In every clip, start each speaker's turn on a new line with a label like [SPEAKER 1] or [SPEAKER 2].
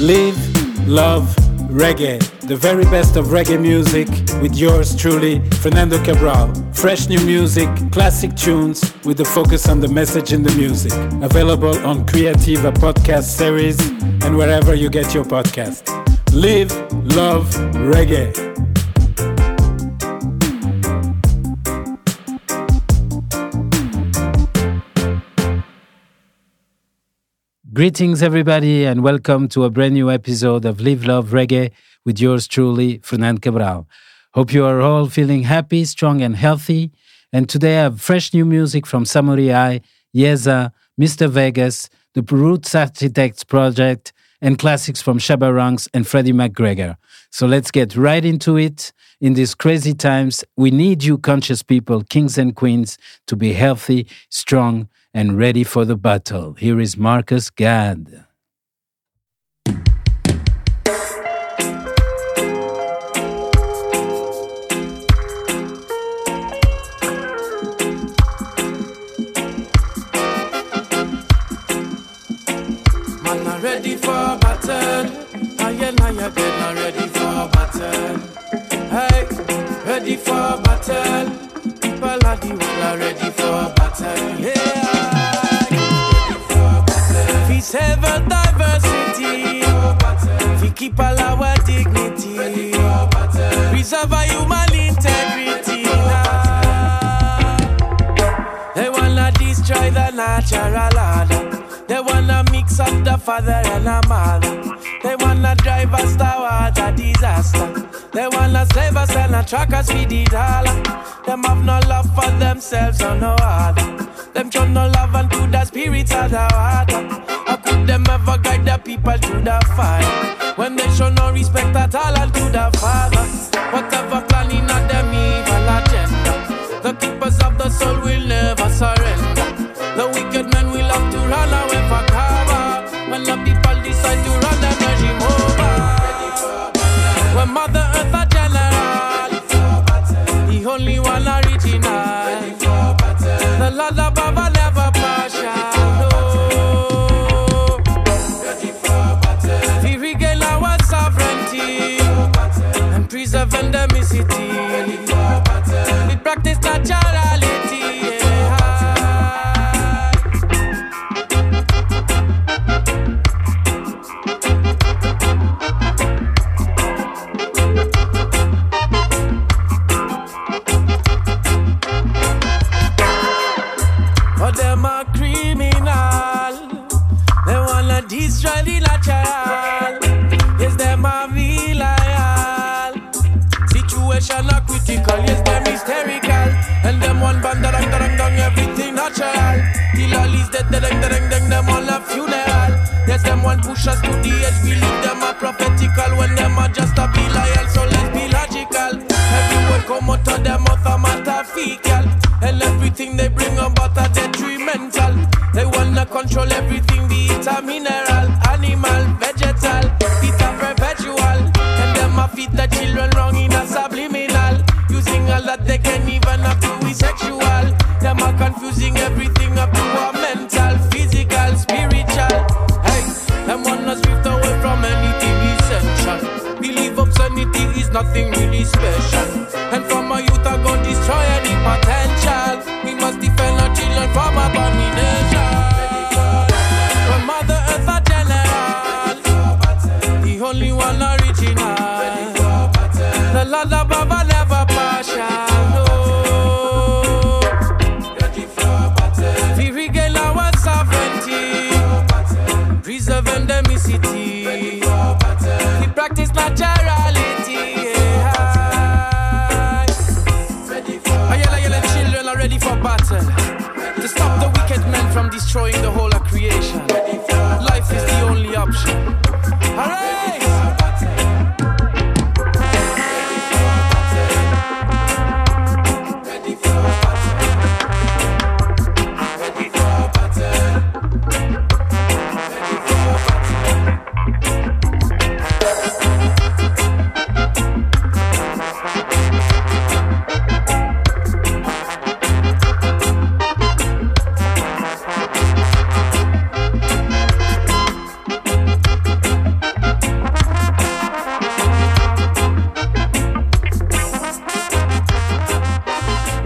[SPEAKER 1] Live, love, reggae. The very best of reggae music with yours truly, Fernando Cabral. Fresh new music, classic tunes with a focus on the message in the music. Available on Creativa podcast series and wherever you get your podcast. Live, love, reggae. Greetings, everybody, and welcome to a brand new episode of Live Love Reggae with yours truly, Fernand Cabral. Hope you are all feeling happy, strong, and healthy. And today I have fresh new music from Samory I, Yeza, Mr. Vegas, the Roots Architects Project, and classics from Shabba Ranks and Freddie McGregor. So let's get right into it. In these crazy times, we need you, conscious people, kings and queens, to be healthy, strong, and ready for the battle. Here is Marcus Gad.
[SPEAKER 2] ready for battle. Ready for battle. Hey, ready for battle. People are the one are ready for battle. Yeah, save our diversity. We oh. keep all our dignity. Preserve our human integrity. Oh. They wanna destroy the natural order. They wanna mix up the father and the mother. They wanna drive us towards a disaster. They wanna slave us and a track us with the dollar. Them have no love for themselves or no other. Them show no love and unto the spirits of the water. How could them ever guide the people to the fire? When they show no respect at all unto the Father. Whatever planning of them evil agenda. The keepers of the soul will never nothing really special.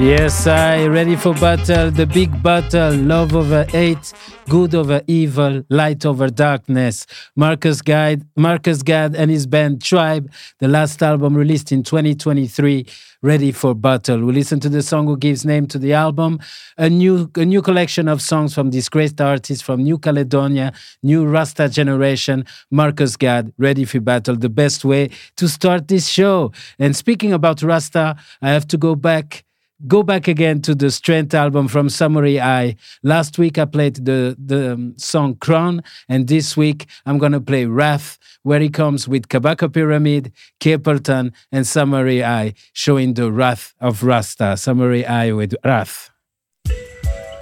[SPEAKER 2] Yes,
[SPEAKER 1] I ready for battle, the big battle, love over hate, good over evil, light over darkness. Marcus Guide, Marcus Gad and his band Tribe, the last album released in 2023, ready for battle. We listen to the song who gives name to the album, a new a new collection of songs from disgraced artists from New Caledonia, new Rasta generation. Marcus Gad, ready for battle, the best way to start this show. And speaking about Rasta, I have to go back go back again to the Strength album from Samory I. Last week I played the, the um, song Crown, and this week I'm going to play Wrath, where he comes with Kabaka Pyramid, Capleton, and Samory I, showing the wrath of Rasta. Samory I with Wrath.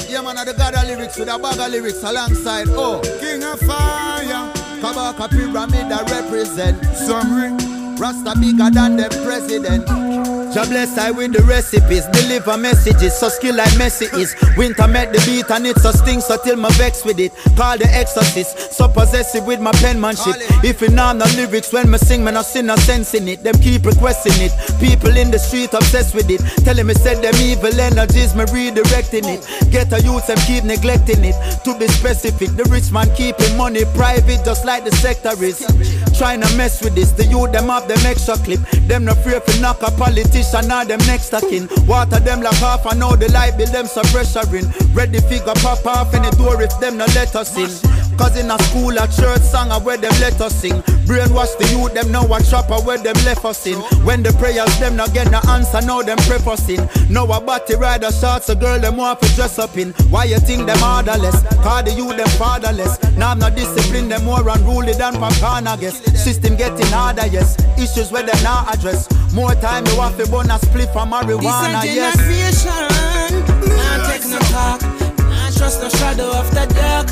[SPEAKER 3] Yeah, man, the God of lyrics with a bag of lyrics alongside, oh, King of Fire, Kabaka Pyramid that represent Summary, Rasta bigger than the president. Jah bless I with the recipes, deliver messages, so skill like Messi is. Winta met the beat and it's a sting, so till my vex with it. Call the exorcist, so possessive with my penmanship. If you know the lyrics when me sing, me no see no sense in it. Them keep requesting it. People in the street obsessed with it. Telling me said them evil energies, me redirecting it. Get a youth and keep neglecting it. To be specific, the rich man keeping money private, just like the sector is. Trying to mess with this, the youth them have them extra clip. Them no fear for knock a politician politician or them next kin. Water them like half and now the light bill them so pressuring. Ready figure pop off any door if them no let us in. Cause in a school, a church song, where them let us sing. Brainwash the youth, them know a trapper where them left us in. When the prayers, them not get no answer, now them pray for prefacing. Now a body rider shots, a girl, them want to dress up in. Why you think them orderless? Call the youth, them fatherless. Now I'm not disciplined, them more unruly than Papana, guess. System getting harder, yes. Issues where them not address. More time, you want to burn a split from marijuana,
[SPEAKER 4] yes. This not take no talk. Not trust no shadow dark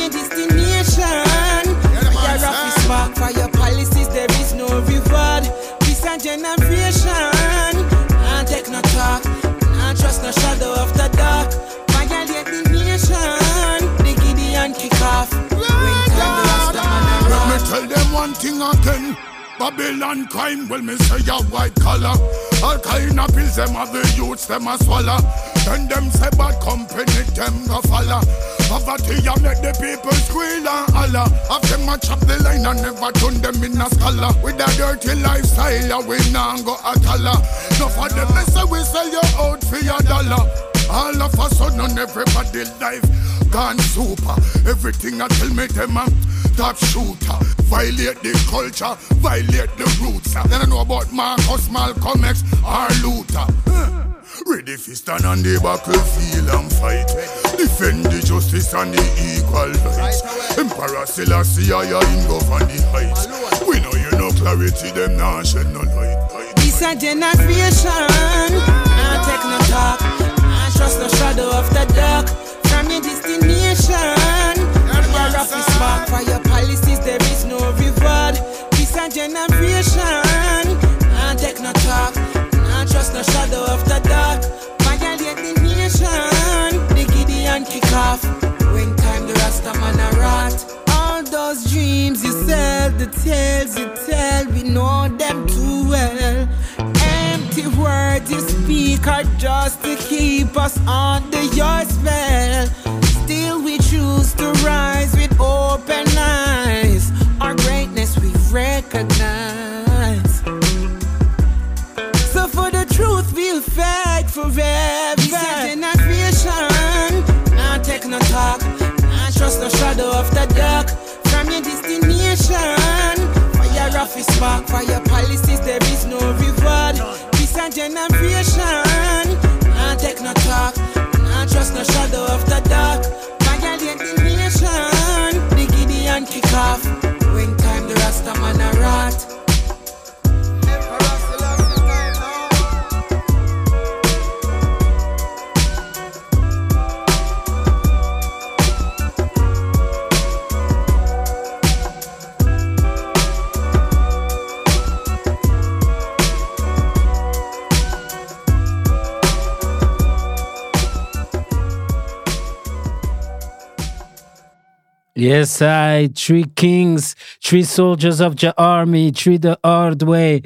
[SPEAKER 4] your destination. Your rough is spark for your policies, there is no reward. This a generation, not take no talk. Not trust no shadow of the dark. Violate the nation, the Gideon kick off.
[SPEAKER 5] Let me tell them one thing again. Babylon crime, well me say a white collar. All kind of pills them have the youths them a swallow. Then them say bad company them go follow. Poverty a make the people squeal and holler. Have them a chop the line and never turn them in a scholar. With a dirty lifestyle, we nah go a dollar. No for them they say we sell you out for your dollar. All of a sudden everybody life gone super. Everything I tell me them a top shooter. Violate the culture, violate the roots. Then I know about Marcus, Malcolm X, or Luther. Ready for stand on the battlefield and fight. Defend the justice and the equal rights. Emperor Selassie, I in govern the heights. We know you no clarity, them nah shed no light.
[SPEAKER 4] This a generation, nah take no talk, nah trust no shadow of the dark. From your destination, your is spark for your policies, there is no reward. This a generation, nah take no talk, nah trust no shadow of the those dreams you sell, the tales you tell, we know them too well. Empty words you speak are just to keep us under your spell. Still we choose to rise spark, for your policies there is no reward. This a generation, not take no talk, not trust no shadow of
[SPEAKER 1] Yes, I, three kings, three soldiers of the army, three the hard way.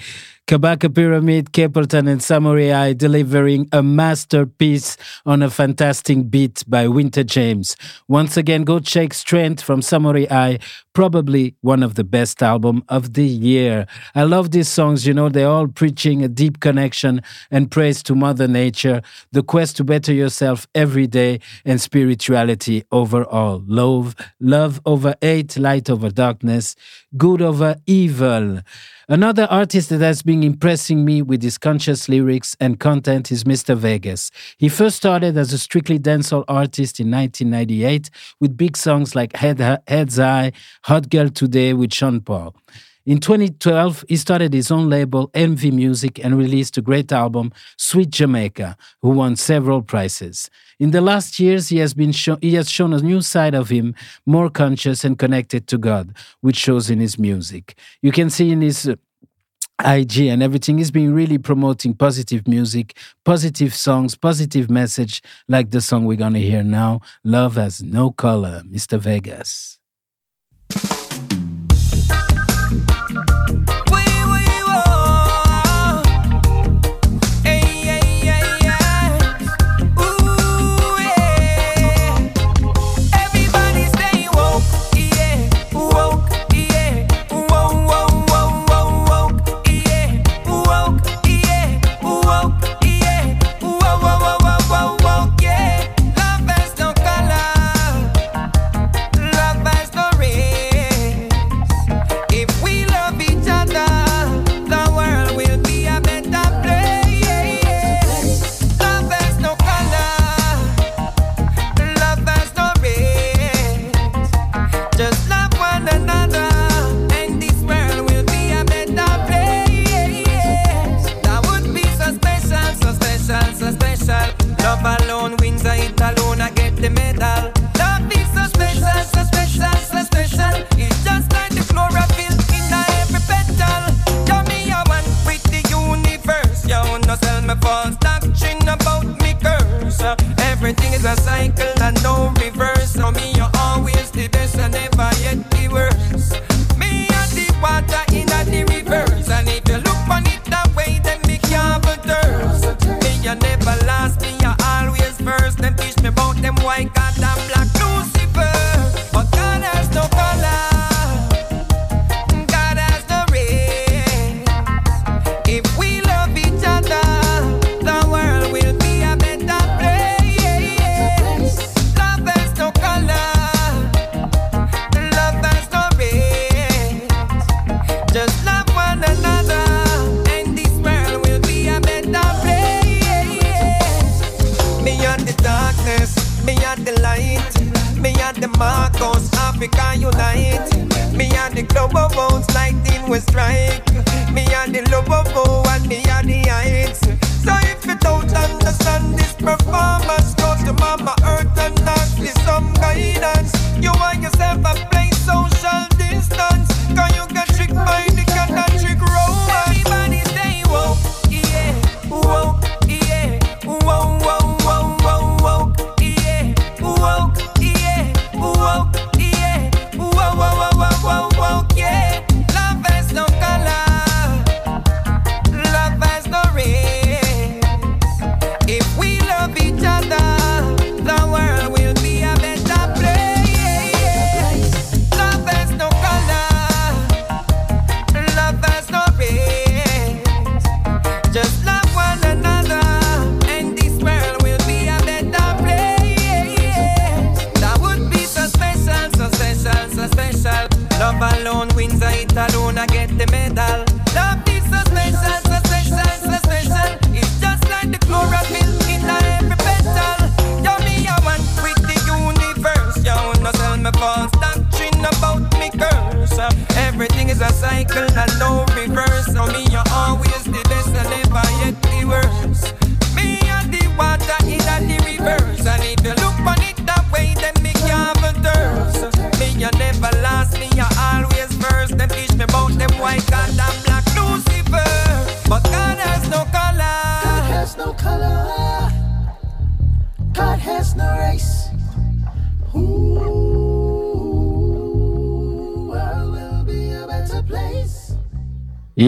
[SPEAKER 6] Kabaka Pyramid, Capleton, and Samory I delivering a masterpiece on a fantastic beat by Winta James. Once again, go check Strength from Samory I probably one of the best album of the year. I love these songs, you know, they're all preaching a deep connection and praise to Mother Nature, the quest to better yourself every day, and spirituality overall. Love, love over hate, light over darkness, good over evil. Another artist that has been impressing me with his conscious lyrics and content is Mr. Vegas. He first started as a strictly dancehall artist in 1998 with big songs like Head, Heads High, Hot Girl Today with Sean Paul. In 2012, he started his own label, MV Music, and released a great album, Sweet Jamaica, who won several prizes. In the last years, he has, been he has shown a new side of him, more conscious and connected to God, which shows in his music. You can see in his uh, IG and everything. He's been really promoting positive music, positive songs, positive message, like the song we're going to hear now, Love Has No Color, Mr. Vegas.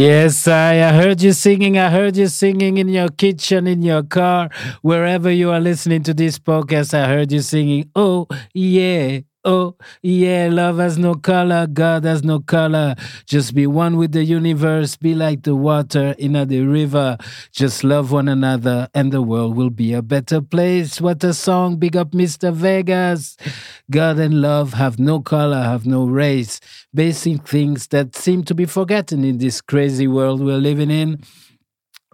[SPEAKER 1] Yes, I, I heard you singing. I heard you singing in your kitchen, in your car, wherever you are listening to this podcast. I heard you singing. Oh, yeah. Oh, yeah, love has no color, God has no color. Just be one with the universe, be like the water in the river. Just love one another, and the world will be a better place. What a song! Big up Mr. Vegas. God and love have no color, have no race. Basic things that seem to be forgotten in this crazy world we're living in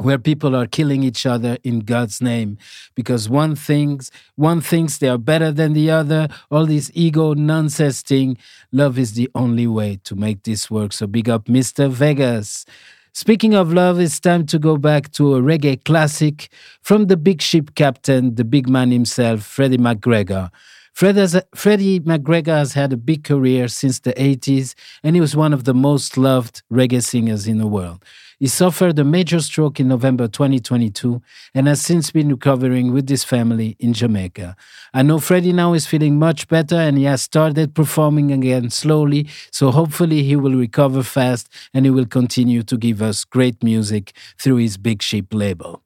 [SPEAKER 1] where people are killing each other in God's name because one thinks one thinks they are better than the other all this ego nonsense thing love is the only way to make this work so big up Mr. Vegas Speaking of love, it's time to go back to a reggae classic from the big ship captain, the big man himself, Freddie McGregor. Freddie McGregor has had a big career since the 80s, and he was one of the most loved reggae singers in the world. He suffered a major stroke in November 2022 and has since been recovering with his family in Jamaica. I know Freddie now is feeling much better and he has started performing again slowly, so hopefully he will recover fast and he will continue to give us great music through his Big Ship label.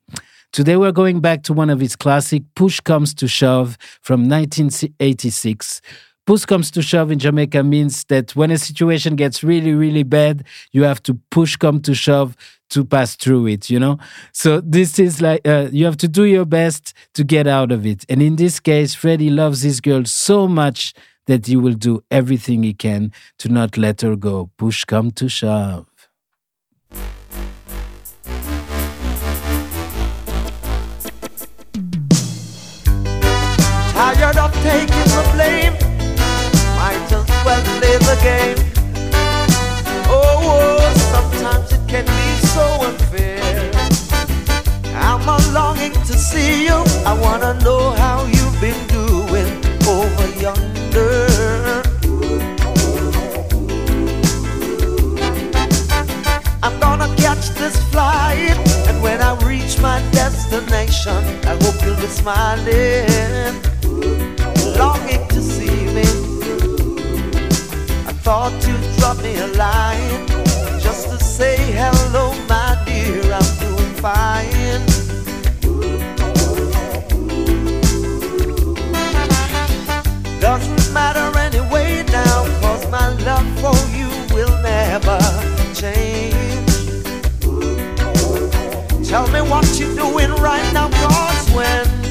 [SPEAKER 1] Today we're going back to one of his classic Push Comes to Shove from 1986 push comes to shove in Jamaica means that when a situation gets really, really bad, you have to push come to shove to pass through it, you know? So this is like, uh, you have to do your best to get out of it. And in this case, Freddie loves his girl so much that he will do everything he can to not let her go. Push come to shove.
[SPEAKER 7] Oh, oh, sometimes it can be so unfair. I'm a longing to see you. I wanna know how you've been doing over yonder. I'm gonna catch this flight, and when I reach my destination, I hope you'll be smiling, longing thought you'd drop me a line just to say hello, my dear. I'm doing fine. Doesn't matter anyway now, cause my love for you will never change. Tell me what you're doing right now, cause when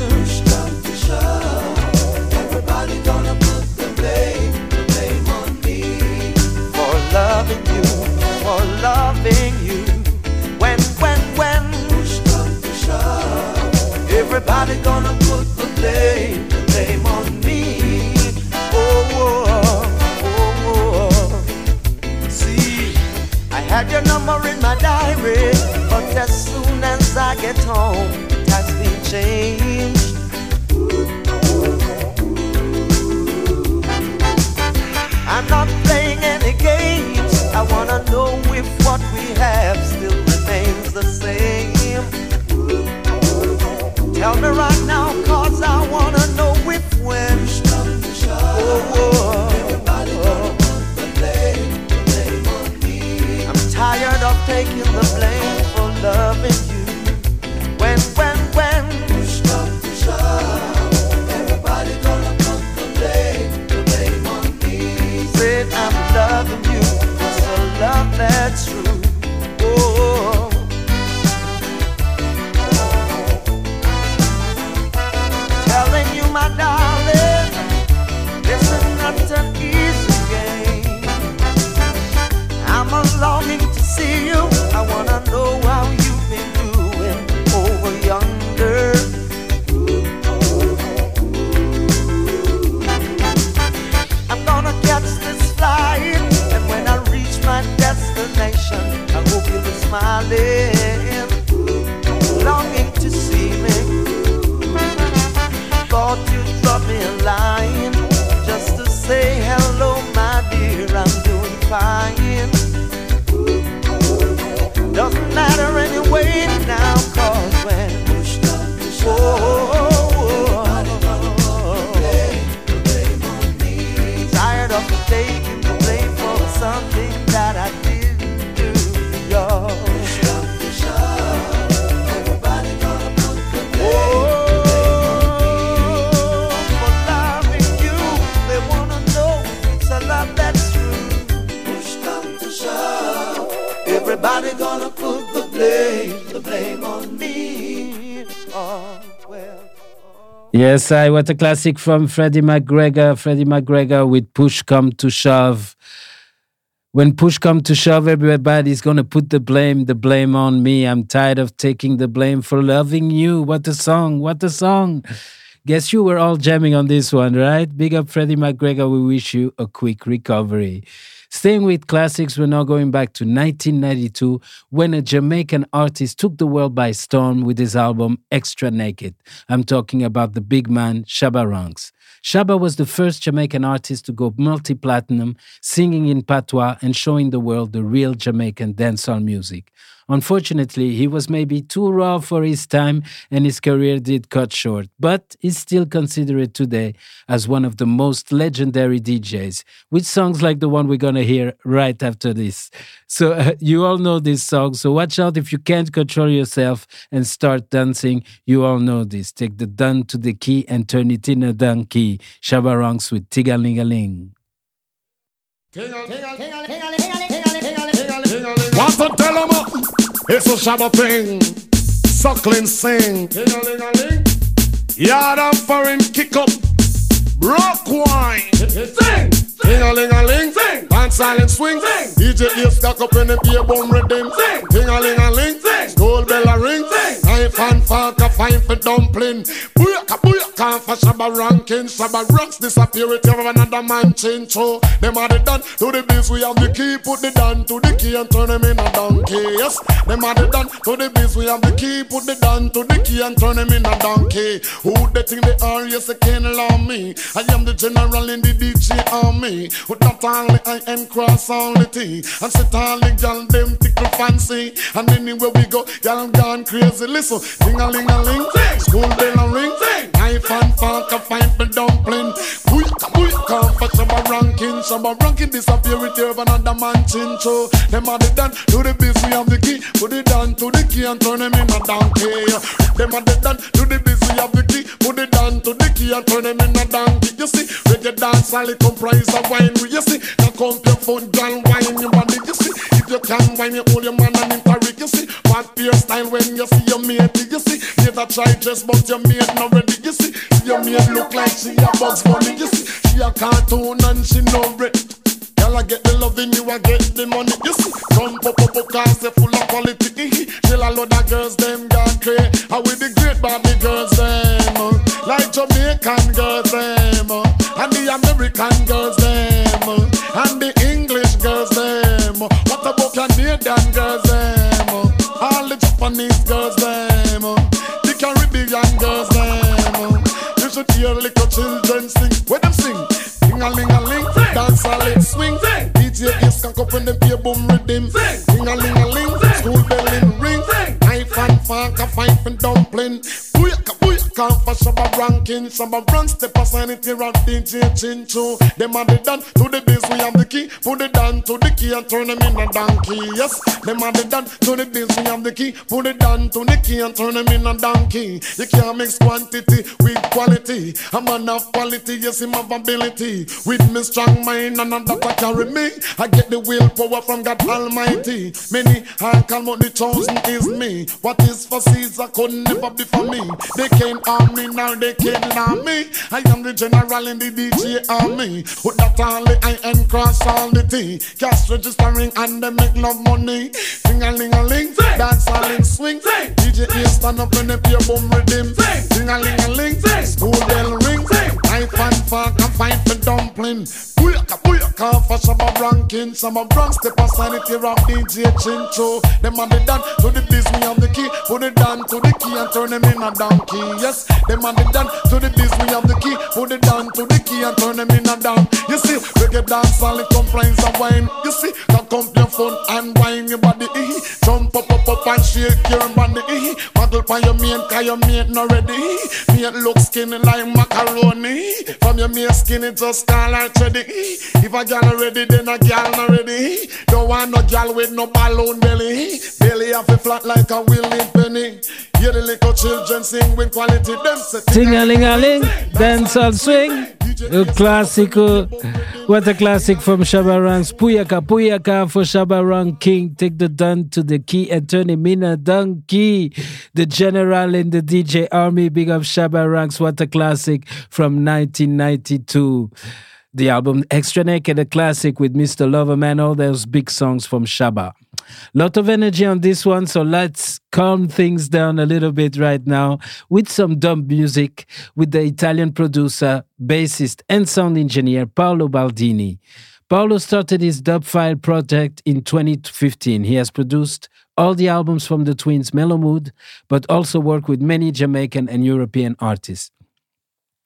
[SPEAKER 1] Yes, I what a classic from Freddie McGregor. Freddie McGregor with Push Come to Shove. When push come to shove, everybody's gonna put the blame, the blame on me. I'm tired of taking the blame for loving you. What a song! What a song! Guess you were all jamming on this one, right? Big up Freddie McGregor. We wish you a quick recovery. Staying with classics, we're now going back to 1992 when a Jamaican artist took the world by storm with his album Extra Naked. I'm talking about the big man Shabba Ranks. Shabba was the first Jamaican artist to go multi platinum, singing in patois and showing the world the real Jamaican dancehall music. Unfortunately, he was maybe too raw for his time and his career did cut short, but is still considered today as one of the most legendary DJs, with songs like the one we're going to hear right after this. So, uh, you all know this song, so watch out if you can't control yourself and start dancing. You all know this. Take the dun to the key and turn it in a dun key. Shabba Ranks with Tigalingaling.
[SPEAKER 8] Want to tell 'em up? It's a shabba thing. Suckling sing. Yard and foreign kick up. Rock wine. Sing. Sing a ling a ling. Sing. Dance silent swing. Sing. DJ ears stuck up in the beer bum rhythm. Sing. Fine for dumpling. Booyaka booyaka for shabba ranking. Shabba rocks disappear with you another man change. So them are the done to the biz. We have the key. Put the down to the key and turn them in a donkey. Yes. Them are the done to the biz. We have the key. Put the down to the key and turn them in a donkey. Who they think they are? Yes, they can't allow me. I am the general in the DJ army. With not only I am cross all the T. And sit all the gal them tickle fancy. And anywhere we go, gal gone crazy. Listen, ding a ling a ling, school bell a ring. Knife and fork a fine for dumpling. Booyaka booyaka for shabba ranking. Shabba ranking disappear with you another man chin so Them are the done to the biz, we have the key. Put it down to the key and turn them in a donkey. Them are the done to the biz, we have the key. Put it down to the key and turn them in a donkey. You see, reggae dance all it comprise of wine. You see, now come your foot, girl, wine your body. You see, you can wine, you hold your man and interrick. You see, what your style when you see your mate. You see, a try dress, but your mate not ready. You see, your mate look like she a Bugs Bunny. You see, she a cartoon and she no ready. Girl, I get the loving, you I get the money. You see, come pop up up cause they full of quality. Till a lot of girls them gone crazy. How with the great Barbie girls them, uh, like Jamaican girls them, uh, and the American girls them, uh, and the English What about Canadian girls them? All the Japanese girls them, the Caribbean girls them. You should hear little children sing. Where them sing? Ding a ling a ling, dance a lit swing. DJ is cock up when them play boom for shabba ranking. Shabba rank step aside it here at DJ Chincho. Them are the done to the biz, we have the key. Put it down to the key and turn them in a donkey. Yes, them are the done to the biz, we have the key. Put it down to the key and turn them in a donkey. You can't mix quantity with quality. A man of quality, yes, him have ability. With me strong mind and that I carry me. I get the willpower from God Almighty. Many are called, but the chosen is me. What is for Caesar could never be for me. They can't harm me, now they harm me. I am the general in the DJ army. With that only I am cross all the T. Cash registering and they make love money. Sing a ling a ling, dance a ling swing. DJ A stand up when they play boom rhythm. Sing a ling a ling, school bell ring. Knife and fork and fight for dumpling. Booyaka for shabba ranking. Shabba rank step it here of DJ Chincho. Them are the done to the biz, we have the key. Put it down to the key and turn them in a donkey. Yes, them are the done to the biz, we have the key. Put it down to the key and turn them in a down. You see, reggae dance all it complains of wine. You see, up your phone and wine your body. Eh, eh. Jump up up up and shake your body. eh. eh. Model by your mate, cause your mate not ready. Eh, mate look skinny like macaroni. From your mate skinny just call her ready. If a gal ready, then a gal not ready. Don't want no gal with no balloon belly. Belly off a flat like a willing penny. Hear the little children sing with quality. Them say
[SPEAKER 1] Ting a ling a ling, dance all swing. A classical, what a classic from Shabba Ranks. Puyaka Puyaka for Shabba Rank King. Take the dun to the key and turn him in a donkey. The general in the DJ army. Big up Shabba Ranks. What a classic from 1992. The album Extra Naked, a classic with Mr. Loverman, all those big songs from Shabba. Lot of energy on this one, so let's calm things down a little bit right now with some dub music with the Italian producer, bassist, and sound engineer Paolo Baldini. Paolo started his dub file project in 2015. He has produced all the albums from the twins Mellow Mood, but also worked with many Jamaican and European artists.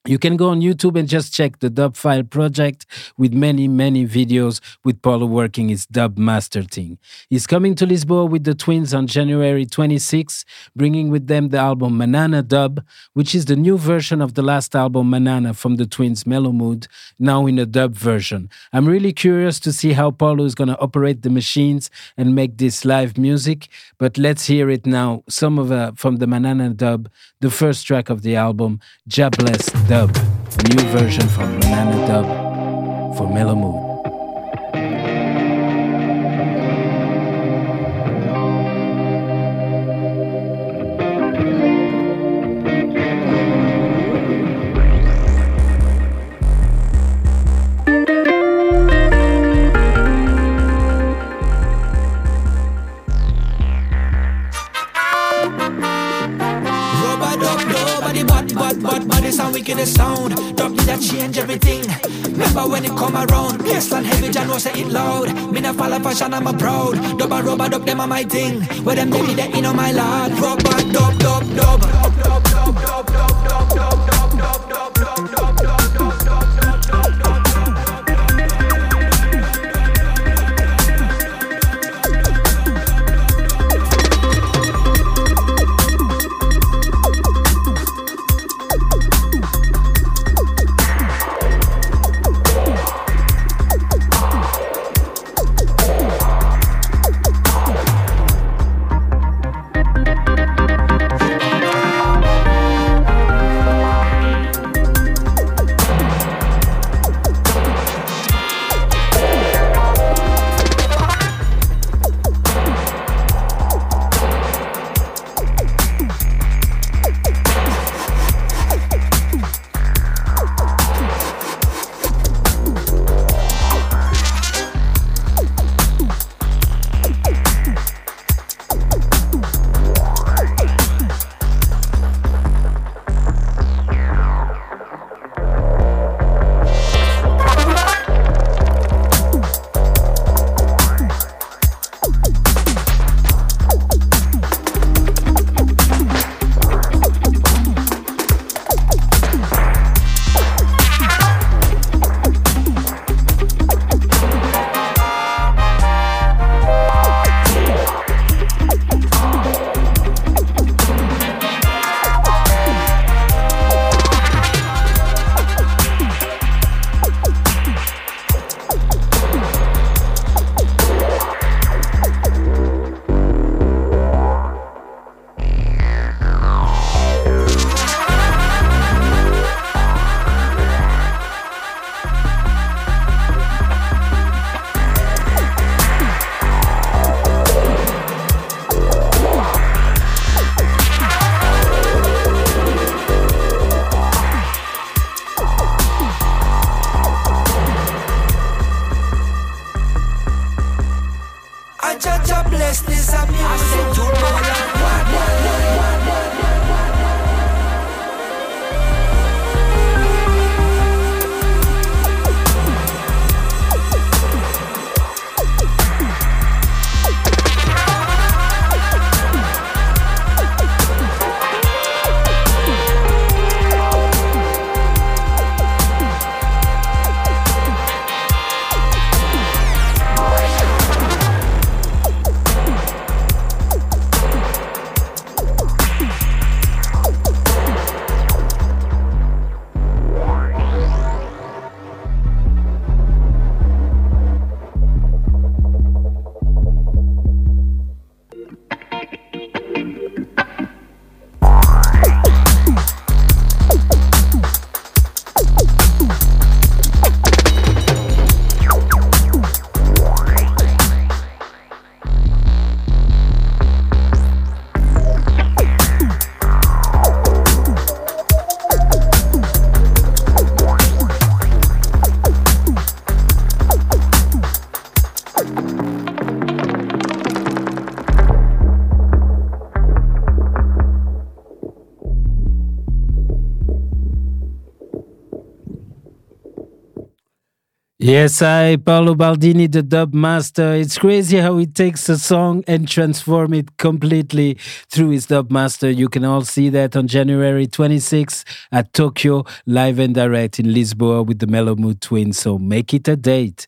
[SPEAKER 1] You can go on YouTube and just check the Dub File project with many, many videos with Paolo working his dub master thing. He's coming to Lisboa with the twins on January 26, bringing with them the album Manana Dub, which is the new version of the last album Manana from the twins Mellow Mood, now in a dub version. I'm really curious to see how Paolo is going to operate the machines and make this live music, but let's hear it now. Some of uh, from the Manana Dub, the first track of the album, Jah Bless Dub, a new version from Manana Dub for Mellow Mood.
[SPEAKER 9] Everything. Remember when it come around? Bassline heavy, Jah know say it loud. Me not follow fashion, I'm a proud. Dub a rubber dub, them are my thing. Where them baby, they you know my lad. Rubber dub dub dub. I
[SPEAKER 1] Yes, I, Paolo Baldini, the dub master. It's crazy how he takes a song and transform it completely through his dub master. You can all see that on January 26th at Tokyo, live and direct in Lisboa with the Mellow Mood Twins. So make it a date.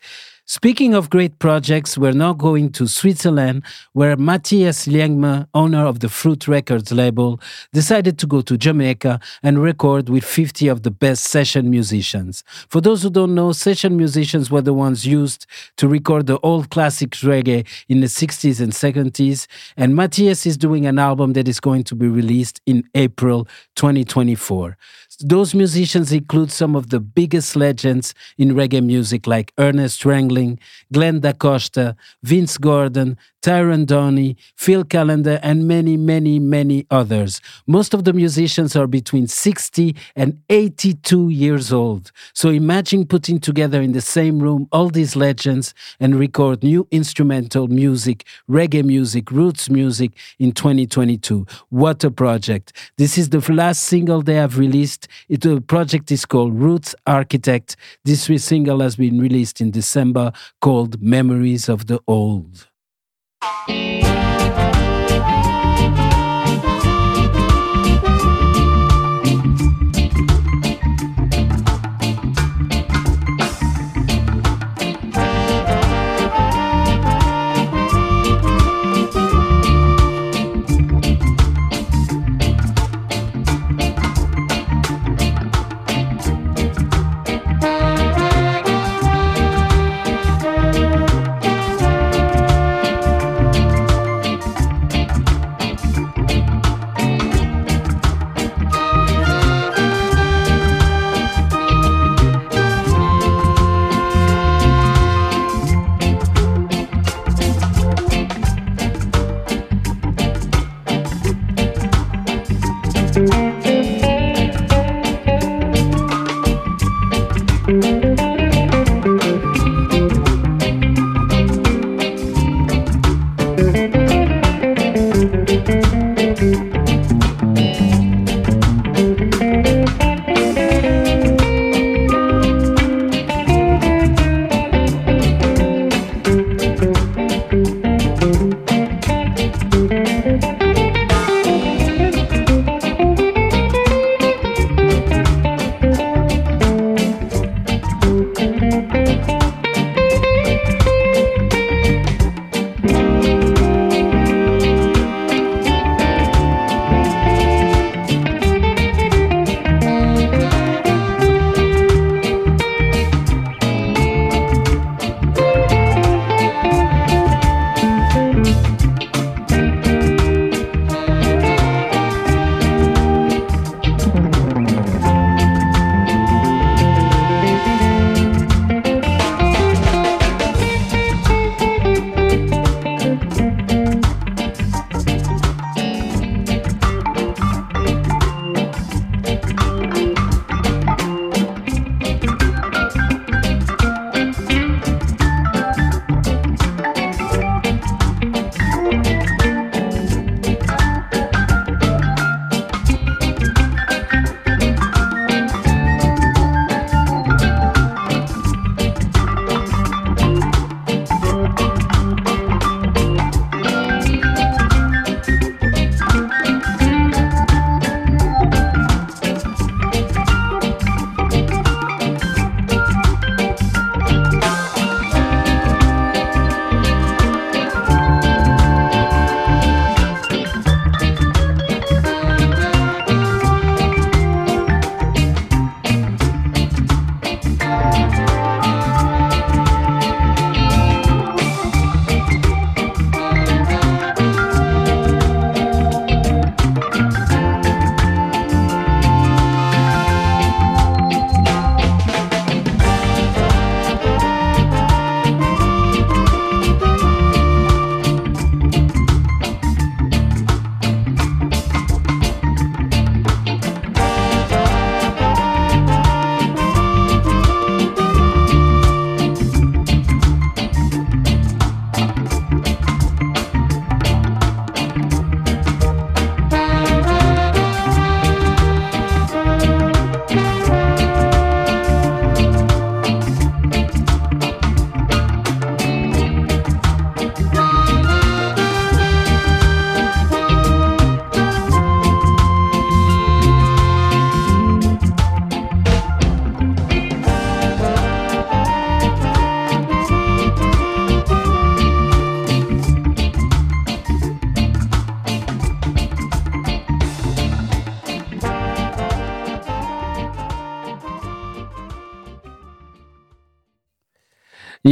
[SPEAKER 1] Speaking of great projects, we're now going to Switzerland, where Matthias Liengme, owner of the Fruit Records label, decided to go to Jamaica and record with 50 of the best session musicians. For those who don't know, session musicians were the ones used to record the old classic reggae in the 60s and 70s, and Matthias is doing an album that is going to be released in April 2024. Those musicians include some of the biggest legends in reggae music like Ernest Ranglin, Glenn Da Costa, Vince Gordon, Tyrone Downie, Fil Callender, and many, many, many others. Most of the musicians are between 60 and 82 years old. So imagine putting together in the same room all these legends and record new instrumental music, reggae music, roots music in 2022. What a project. This is the last single they have released. It, the project is called Roots Architect. This single has been released in December called Memories of the Old.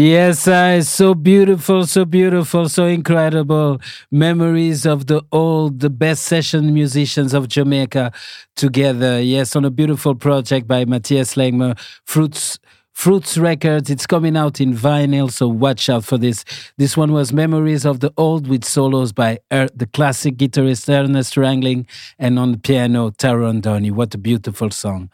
[SPEAKER 1] Yes, uh, so beautiful, so beautiful, so incredible. Memories of the old, the best session musicians of Jamaica together. Yes, on a beautiful project by Matthias Liengme, Fruits. Fruits Records. It's coming out in vinyl, so watch out for this. This one was Memories of the Old with solos by er, the classic guitarist Ernest Ranglin and on the piano Tyrone Downie. What a beautiful song.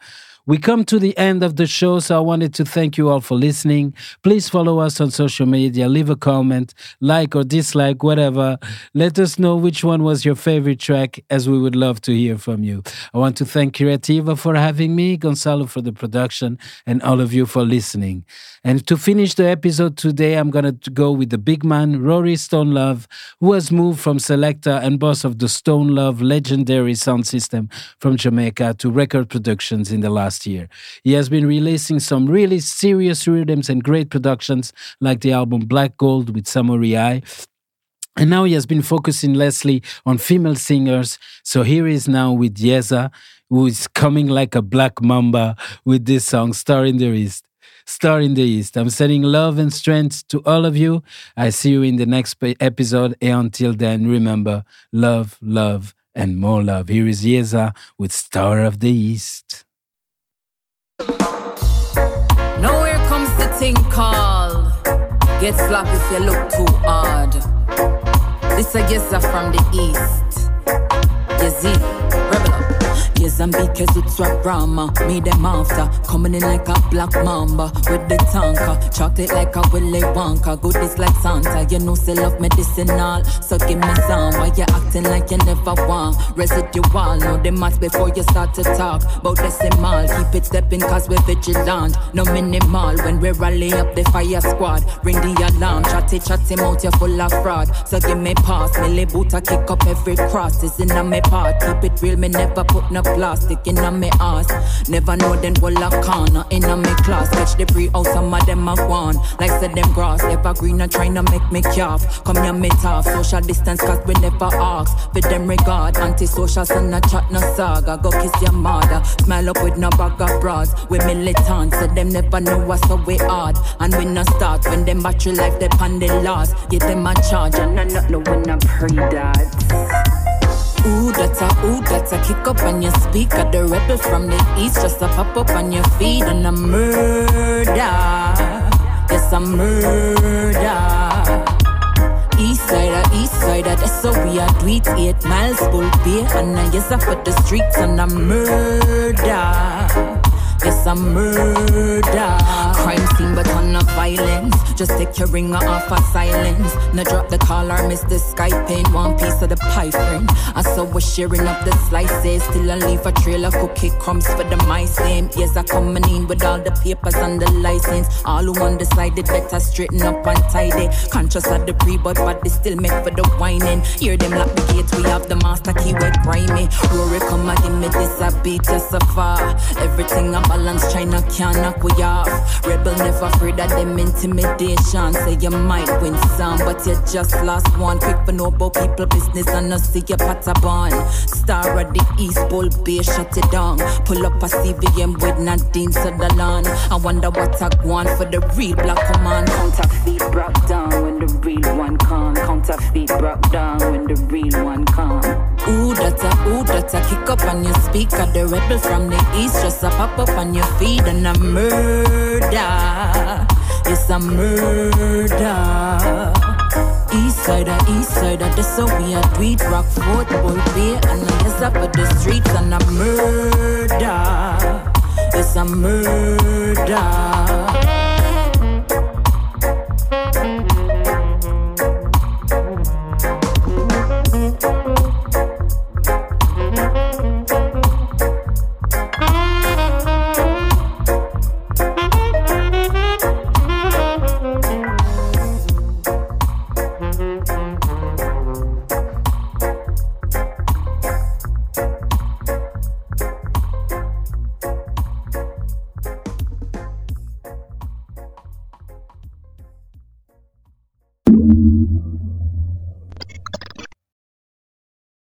[SPEAKER 1] We come to the end of the show, so I wanted to thank you all for listening. Please follow us on social media, leave a comment, like or dislike, whatever. Let us know which one was your favorite track, as we would love to hear from you. I want to thank Creativa for having me, Gonzalo for the production, and all of you for listening. And to finish the episode today, I'm going to go with the big man, Rory Stone Love, who has moved from selector and boss of the Stone Love legendary sound system from Jamaica to record productions in the last year. He has been releasing some really serious rhythms and great productions, like the album Black Gold with Samory I. And now he has been focusing Leslie on female singers. So here he is now with Yeza, who is coming like a black mamba with this song, Star in the East. Star in the East. I'm sending love and strength to all of you. I see you in the next episode. And until then, remember love, love, and more love. Here is Yeza with Star of the East.
[SPEAKER 6] Now here comes the thing called Get slapped if you look too hard. This a Yeza from the East. Yazzie. Mozambique zutswa Brahma, me them after. Coming in like a black mamba with the tanker. Chocolate like a Willy Wonka, goodies like Santa. You know, say love medicinal, so give me some. Why you acting like you never want? Residual, know the maths before you start to talk. About decimal, keep it stepping cause we're vigilant. No minimal, when we rally up the fire squad. Ring the alarm, chatty chatty mouth, you full of fraud. So give me pass, me boot, I kick up every cross. It's in a me part, keep it real, me never put no plastic in a me ass. Never know them will a corner in a me class. Catch the pre out, some of them have won. Like said them grass, green and trying to make me calf. Come here, me tough. Social distance, cause we never ask. For them regard, anti-social, son a chat no saga. Go kiss your mother. Smile up with no bag of bras. We militant, so them never know what's so we hard. And we not start when them battery life, pan the loss. Get them a charge, and I not know when I pray that. Ooh, that's a ooh, that's a kick up on your speaker. The rebel from the east just a pop up on your feet and a murder. Yes, a murder. East side, east side, that's so we are do it. Eight miles full beer and I yes, I for the streets and a murder. It's a murder. Crime scene, but on no violence. Just take your ringer off of silence. Now drop the call or miss the Skype in. One piece of the pie friend. I saw we're sharing up the slices. Still, I leave a trail of cookie crumbs for the mice. Same yes, I coming in with all the papers and the license. All who undecided better straighten up and tidy. Conscious of the pre, but but they still make for the whining. Hear them lock the gates, we have the master key, we grimy. Rory, come and give me this, I beat so far. Everything I'm balance, China can't knock we off. Rebel never afraid of them intimidation. Say you might win some, but you just lost one. Quick for no people business and not see your patabon. Star of the East Bull Bay, shut it down. Pull up a CVM with Nadine Sutherland. I wonder what I want for the real black command. Counterfeit broke down the real one come. Counterfeit broke down when the real one come. Ooh, that's a, ooh, that's a kick up on your speaker. The rebel from the east just a pop up on your feet and a murder. It's a murder. East side, east side, that's how we are tweet rock fort, boy, beer, and I guess up at the streets and a murder. It's a murder.